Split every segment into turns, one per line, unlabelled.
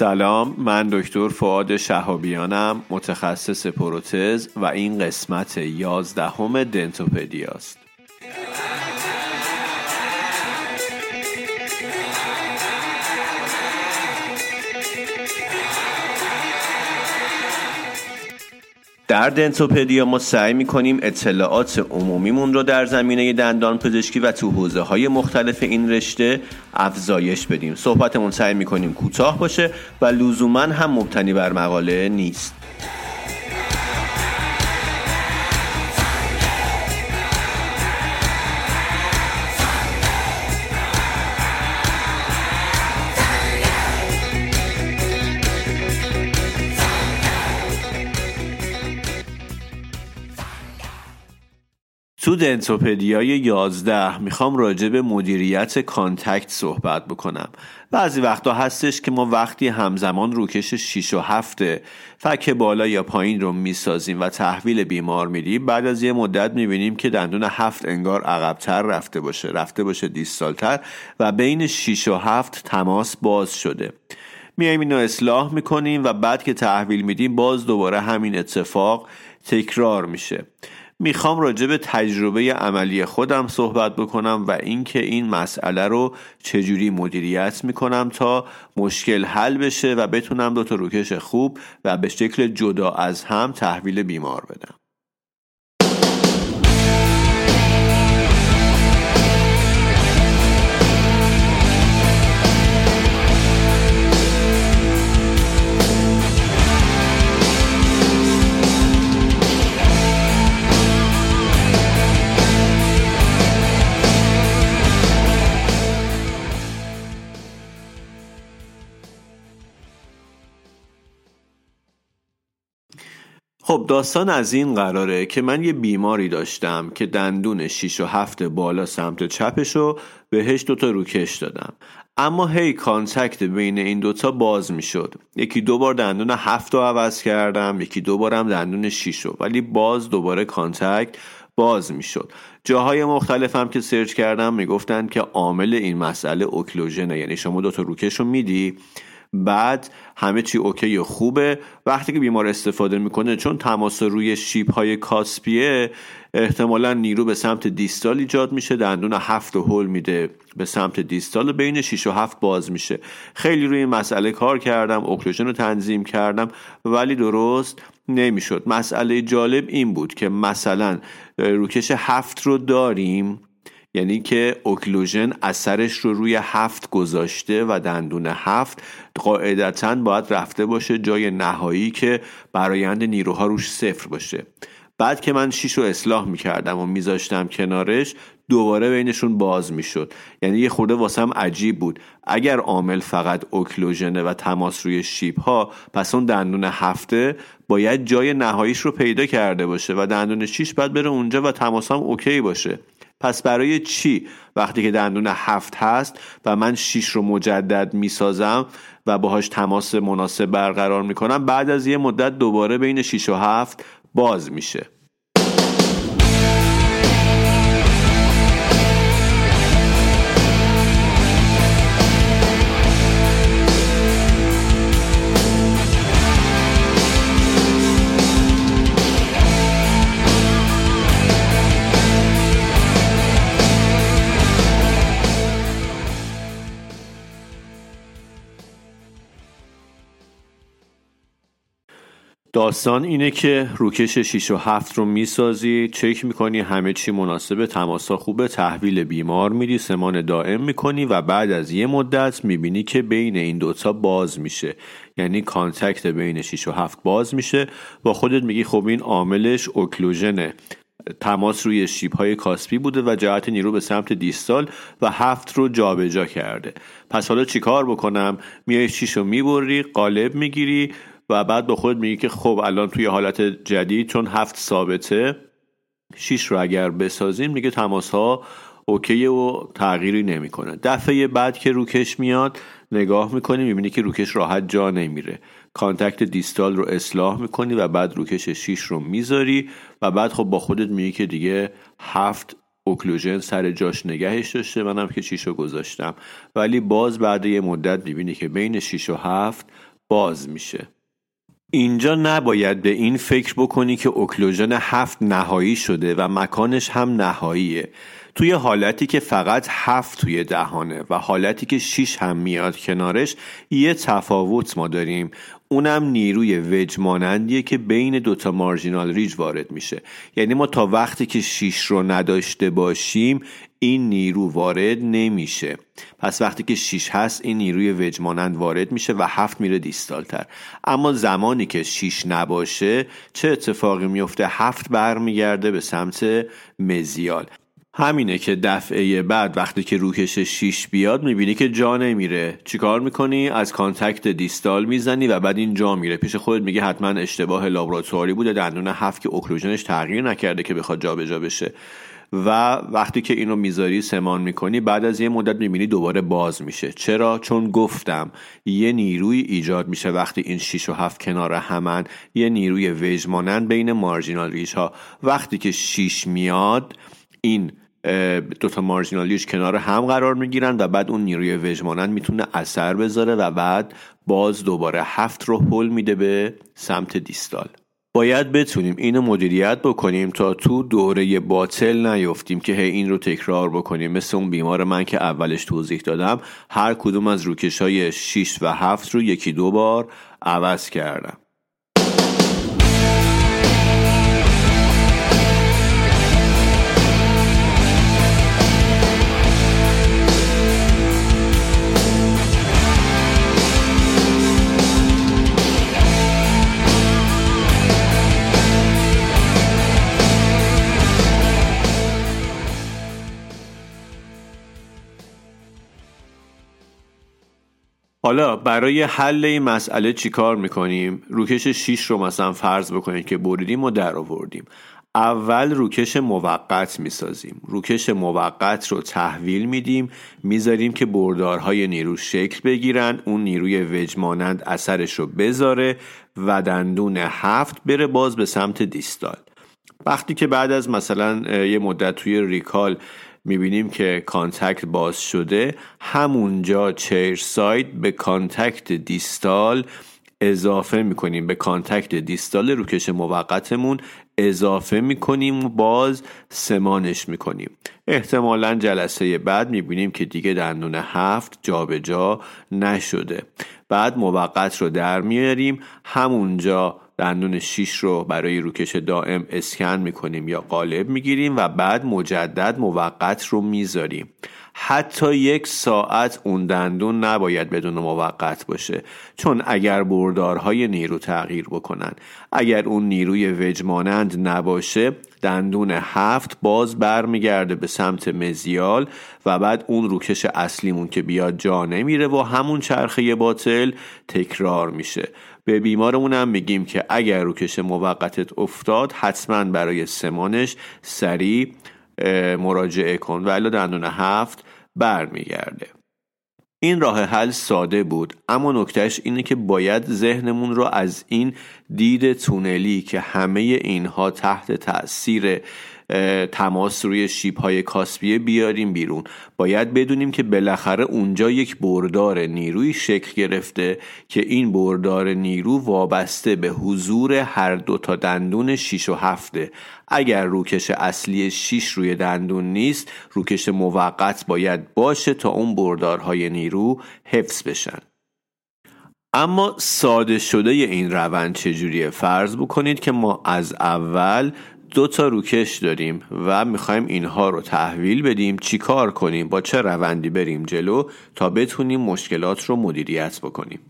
سلام من دکتر فعاد شهابیانم متخصص پروتز و این قسمت یازدهم دنتوپدیاست در دنتوپدیا ما سعی می‌کنیم اطلاعات عمومیمون رو در زمینه دندان پزشکی و تو حوزه های مختلف این رشته افزایش بدیم. صحبتمون سعی می‌کنیم کوتاه باشه و لزوما هم مبتنی بر مقاله نیست. تو دنتوپدیای 11 می‌خوام راجع به مدیریت contact صحبت بکنم. بعضی وقتا هستش که ما وقتی همزمان روکش 6 و 7 فک بالا یا پایین رو می‌سازیم و تحویل بیمار میدیم بعد از یه مدت می‌بینیم که دندون هفت انگار عقبتر رفته باشه رفته باشه distal تر و بین 6 و 7 تماس باز شده. میایم اینو اصلاح می‌کنیم و بعد که تحویل میدیم باز دوباره همین اتفاق تکرار میشه. می‌خوام راجع به تجربه عملی خودم صحبت بکنم و اینکه این مسئله رو چجوری مدیریت می‌کنم تا مشکل حل بشه و بتونم دو تا روکش خوب و به شکل جدا از هم تحویل بیمار بدم. خب داستان از این قراره که من یه بیماری داشتم که دندون 6 و 7 بالا سمت چپش رو بهش دوتا روکش دادم. اما هی contact بین این دوتا باز می‌شد. یکی دو بار دندون هفت رو عوض کردم یکی دو بارم دندون 6 رو. ولی باز دوباره contact باز می‌شد. جاهای مختلفم که search کردم می‌گفتن که عامل این مسئله occlusion ه. یعنی شما دوتا روکش رو میدی. بعد همه چی okay و خوبه. وقتی که بیمار استفاده می‌کنه چون تماس روی شیب های cusp یه احتمالا نیرو به سمت distal ایجاد میشه. دندون هفت و هول میده به سمت distal و بین 6 و هفت باز میشه. خیلی روی این مسئله کار کردم occlusion رو تنظیم کردم ولی درست نمی‌شد. مسئله جالب این بود که مثلا روکش هفت رو داریم. یعنی که occlusion اثرش رو روی هفت گذاشته و دندون هفت قاعدتا باید رفته باشه جای نهایی که برایند نیروها روش صفر باشه. بعد که من شیش رو اصلاح می‌کردم و میذاشتم کنارش دوباره بینشون باز می‌شد. یعنی یه خورده واسم عجیب بود. اگر عامل فقط اوکلوژنه و تماس روی شیب ها پس اون دندون هفته باید جای نهاییش رو پیدا کرده باشه و دندون شیش باید بره اونجا و تماس هم اوکی باشه. پس برای چی وقتی که دندون هفت هست و من شیش رو مجدد می‌سازم و باهاش تماس مناسب برقرار می‌کنم بعد از یه مدت دوباره بین 6 و هفت باز میشه. داستان اینه که روکش 6 و 7 رو می‌سازی چک می‌کنی همه چی مناسبه تماسا خوبه تحویل بیمار میدی سمان دائم می‌کنی و بعد از یه مدت می‌بینی که بین این دوتا باز میشه. یعنی contact بین 6 و 7 باز میشه. با خودت میگی خب این عاملش occlusion ه. تماس روی شیب های cusp ی بوده و جهت نیرو به سمت distal و هفت رو جابجا کرده. پس حالا چیکار بکنم؟ میای شیش رو می‌بری قالب می‌گیری و بعد به خود میگی که خب الان توی حالت جدید چون هفت ثابته شیش رو اگر بسازیم میگه تماس ها okay و تغییری نمی‌کنه. دفعه بعد که روکش میاد نگاه می‌کنی می‌بینی که روکش راحت جا نمیره. contact distal رو اصلاح می‌کنی و بعد روکش 6 رو می‌ذاری و بعد خب با خودت میگی که دیگه هفت occlusion سر جاش نگهش داشته منم که شیشو گذاشتم. ولی باز بعد یه مدت می‌بینی که بین 6 و 7 باز میشه. اینجا نباید به این فکر بکنی که اوکلوژن هفت نهایی شده و مکانش هم نهاییه. توی حالتی که فقط هفت توی دهانه و حالتی که شیش هم میاد کنارش یه تفاوت ما داریم. اونم نیروی وج مانندیه که بین دوتا مارجینال ریج وارد میشه. یعنی ما تا وقتی که شیش رو نداشته باشیم این نیرو وارد نمیشه. پس وقتی که 6 هست این نیروی وجمانند وارد میشه و هفت میره distal تر. اما زمانی که 6 نباشه چه اتفاقی میفته؟ هفت برمیگرده به سمت mesial. همینه که دفعه بعد وقتی که روکش 6 بیاد می‌بینی که جا نمیره. چیکار می‌کنی؟ از contact distal می‌زنی و بعد این جا میره. پیش خودت میگه حتما اشتباه لابراتواری بوده. دندون هفت که occlusion ش تغییر نکرده که بخواد جابجا بشه. و وقتی که اینو می‌ذاری سمان می‌کنی بعد از یه مدت می‌بینی دوباره باز میشه. چرا؟ چون گفتم یه نیروی ایجاد میشه وقتی این 6 و 7 کنار همن. یه نیروی ویژ مانند بین مارجینال ریش ها وقتی که 6 میاد این دوتا مارجینالیش کنار هم قرار می‌گیرن و بعد اون نیروی وژمانند می‌تونه اثر بذاره و بعد باز دوباره هفت رو حل میده به سمت دیستال. باید بتونیم اینو مدیریت بکنیم تا تو دوره باطل نیفتیم که هی این رو تکرار بکنیم. مثل اون بیمار من که اولش توضیح دادم هر کدوم از روکش های 6 و 7 رو یکی دو بار عوض کردم. حالا برای حل این مسئله چیکار می‌کنیم؟ روکش 6 رو مثلا فرض بکنیم که بریدیم و در آوردیم. اول روکش موقت می‌سازیم. روکش موقت رو تحویل میدیم. می‌ذاریم که بردارهای نیرو شکل بگیرن. اون نیروی وجمانند اثرش رو بذاره و دندون هفت بره باز به سمت دیستال. وقتی که بعد از مثلا یه مدت توی ریکال می‌بینیم که contact باز شده. همونجا chair side به contact distal اضافه می‌کنیم. به contact distal روکش موقتمون اضافه می‌کنیم و باز سمانش می‌کنیم. احتمالا جلسه بعد می‌بینیم که دیگه دندون هفت جابجا نشده. بعد موقت رو در میاریم. همونجا دندون شیش رو برای روکش دائم اسکن می‌کنیم یا قالب می‌گیریم و بعد مجدد موقت رو می‌ذاریم. حتی یک ساعت اون دندون نباید بدون موقت باشه چون اگر بردارهای نیرو تغییر بکنن. اگر اون نیروی وجمانند نباشه دندون هفت باز برمیگرده به سمت مزیال و بعد اون روکش اصلیمون که بیاد جا نمیره و همون چرخه باطل تکرار میشه. به بیمارمون هم میگیم که اگر روکش موقتت افتاد حتما برای سمانش سریع مراجعه کن. و الا دندون هفت برمیگرده. این راه حل ساده بود اما نکتهش اینه که باید ذهنمون رو از این دید تونلی که همه اینها تحت تاثیر تماس روی شیب های کاسبیه بیاریم بیرون. باید بدونیم که بالاخره اونجا یک بردار نیروی شکل گرفته که این بردار نیرو وابسته به حضور هر دو تا دندون 6 و هفته. اگر روکش اصلی 6 روی دندون نیست روکش موقت باید باشه تا اون بردارهای نیرو حفظ بشن. اما ساده شده این روند چجوریه؟ فرض بکنید که ما از اول دو تا روکش داریم و می‌خوایم اینها رو تحویل بدیم. چی کار کنیم؟ با چه روندی بریم جلو تا بتونیم مشکلات رو مدیریت بکنیم؟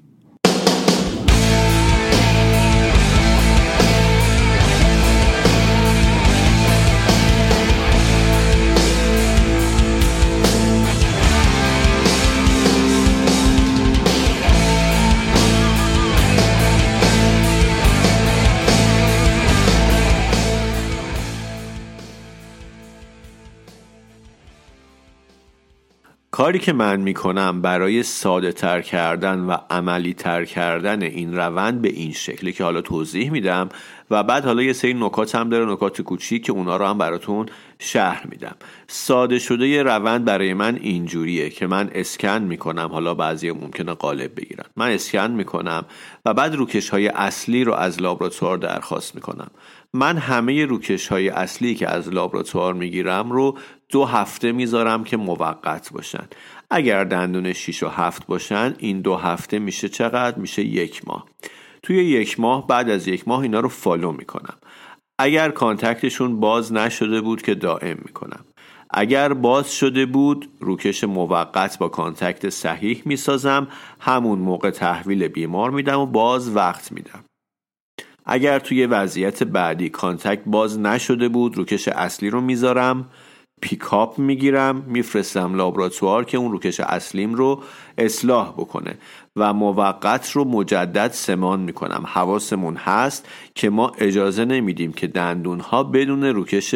کاری که من می‌کنم برای ساده تر کردن و عملی تر کردن این روند به این شکلی که حالا توضیح میدم و بعد حالا یه سری نکات هم داره نکات کوچیک که اونا رو هم براتون شهر میدم. ساده شده یه روند برای من اینجوریه که من اسکن می‌کنم حالا بعضی ممکنه قالب بگیرن. من اسکن می‌کنم و بعد روکش های اصلی رو از لابراتوار درخواست می‌کنم. من همه روکش های اصلی که از لابراتوار می‌گیرم رو دو هفته می‌ذارم که موقت باشن. اگر دندون 6 و 7 باشن این دو هفته میشه چقدر؟ میشه یک ماه. توی یک ماه بعد از یک ماه اینا رو follow می‌کنم. اگر contact شون باز نشده بود که دائم می‌کنم. اگر باز شده بود روکش موقت با contact صحیح می‌سازم همون موقع تحویل بیمار میدم و باز وقت میدم. اگر توی وضعیت بعدی contact باز نشده بود روکش اصلی رو می‌ذارم پیکاپ می‌گیرم میفرستم لابراتوار که اون روکش اصلیم رو اصلاح بکنه و موقت رو مجدد سمان می‌کنم. حواسمون هست که ما اجازه نمیدیم که دندون ها بدون روکش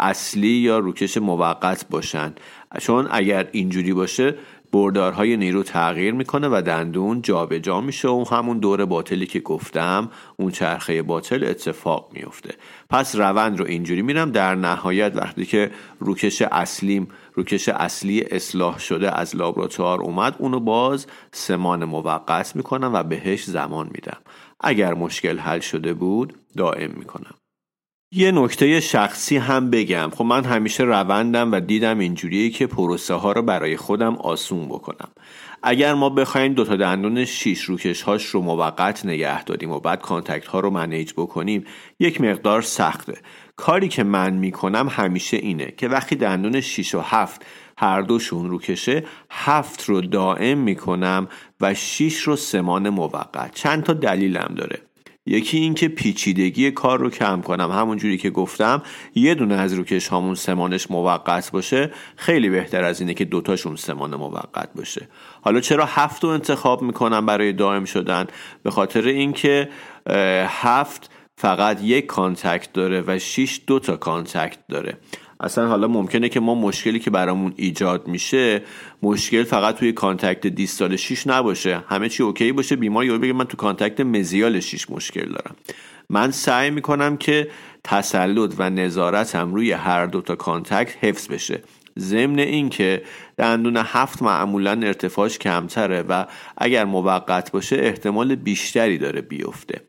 اصلی یا روکش موقت باشن. چون اگر اینجوری باشه بردارهای نیرو تغییر می‌کنه و دندون جابجا جا میشه و همون دور باطلی که گفتم اون چرخه باطل اتفاق میفته پس روند رو اینجوری میرم در نهایت وقتی که روکش اصلیم روکش اصلی اصلاح شده از لابراتوار اومد اونو باز سمان موقت می‌کنم و بهش زمان میدم. اگر مشکل حل شده بود دائم می‌کنم. یه نکته شخصی هم بگم. خب من همیشه روندم و دیدم اینجوریه که پروسه ها رو برای خودم آسون بکنم. اگر ما بخوایم دوتا دندون شیش روکش هاش رو موقت نگه داریم و بعد contact ها رو manage بکنیم یک مقدار سخته. کاری که من می‌کنم همیشه اینه که وقتی دندون 6 و 7 هر دوشون روکشه هفت رو دائم می‌کنم و 6 رو سمان موقت. چند تا دلیلم داره. یکی اینکه پیچیدگی کار رو کم کنم. همونجوری که گفتم یه دونه از روکش هامون سمانش موقت باشه. خیلی بهتر از اینه که دوتاشون سمان موقت باشه. حالا چرا هفت رو انتخاب می‌کنم برای دائم شدن؟ به خاطر اینکه هفت فقط یک contact داره و 6 دو تا contact داره. اصلا حالا ممکنه که ما مشکلی که برامون ایجاد میشه مشکل فقط توی contact distal 6 نباشه. همه چی okay باشه. بیمار یا بگه من تو contact mesial 6 مشکل دارم. من سعی می‌کنم که تسلط و نظارتم روی هر دو تا contact حفظ بشه. ضمن اینکه دندون هفت معمولا ارتفاعش کمتره و اگر موقت باشه احتمال بیشتری داره بیفته.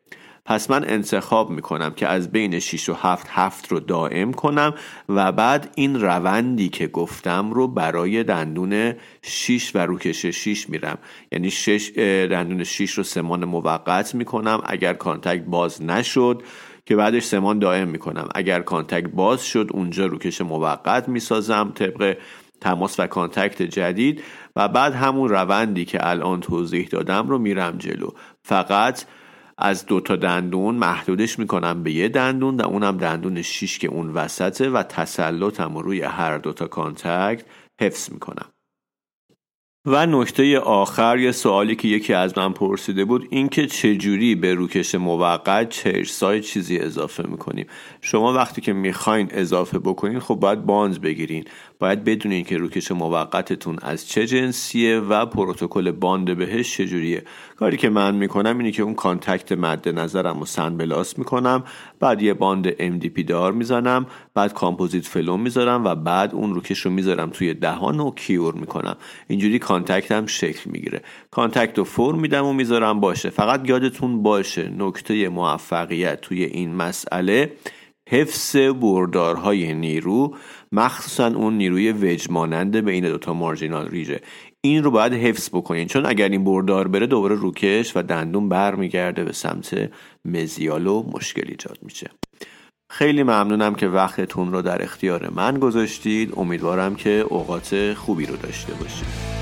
پس من انتخاب می‌کنم که از بین 6 و 7 هفت رو دائم کنم و بعد این روندی که گفتم رو برای دندون 6 و روکش 6 میرم. یعنی 6 دندون 6 رو سمان موقت می‌کنم اگر contact باز نشد که بعدش سمان دائم می‌کنم. اگر contact باز شد اونجا روکش موقت می‌سازم طبق تماس و contact جدید و بعد همون روندی که الان توضیح دادم رو میرم جلو. فقط از دو تا دندون محدودش می‌کنم به یه دندون و اونم دندون شیش که اون وسطه و تسلطم روی هر دو تا contact حفظ می‌کنم. و نکته آخر یه سوالی که یکی از من پرسیده بود اینکه چجوری به روکش موقت چرسای چیزی اضافه می‌کنیم؟ شما وقتی که می‌خواین اضافه بکنین خب باید bond بگیرین. باید بدونین که روکش موقتتون از چه جنسیه و پروتکل bond بهش چجوریه. کاری که من می‌کنم اینه که اون contact مد نظرم رو sandblast می‌کنم بعد یه bond MDP دار می‌زنم بعد کامپوزیت flow می‌ذارم و بعد اون روکش رو می‌ذارم توی دهان و cure می‌کنم. اینجوری contact هم شکل می‌گیره. contact رو فرم میدم و می‌ذارم باشه. فقط یادتون باشه نکته موفقیت توی این مسئله. حفظ بردارهای نیرو مخصوصا اون نیروی وجمانند بین دوتا مارجینال ریجه این رو باید حفظ بکنین چون اگر این بردار بره دوباره روکش و دندون برمیگرده به سمت مزیال و مشکل ایجاد میشه. خیلی ممنونم که وقتتون رو در اختیار من گذاشتید. امیدوارم که اوقات خوبی رو داشته باشید.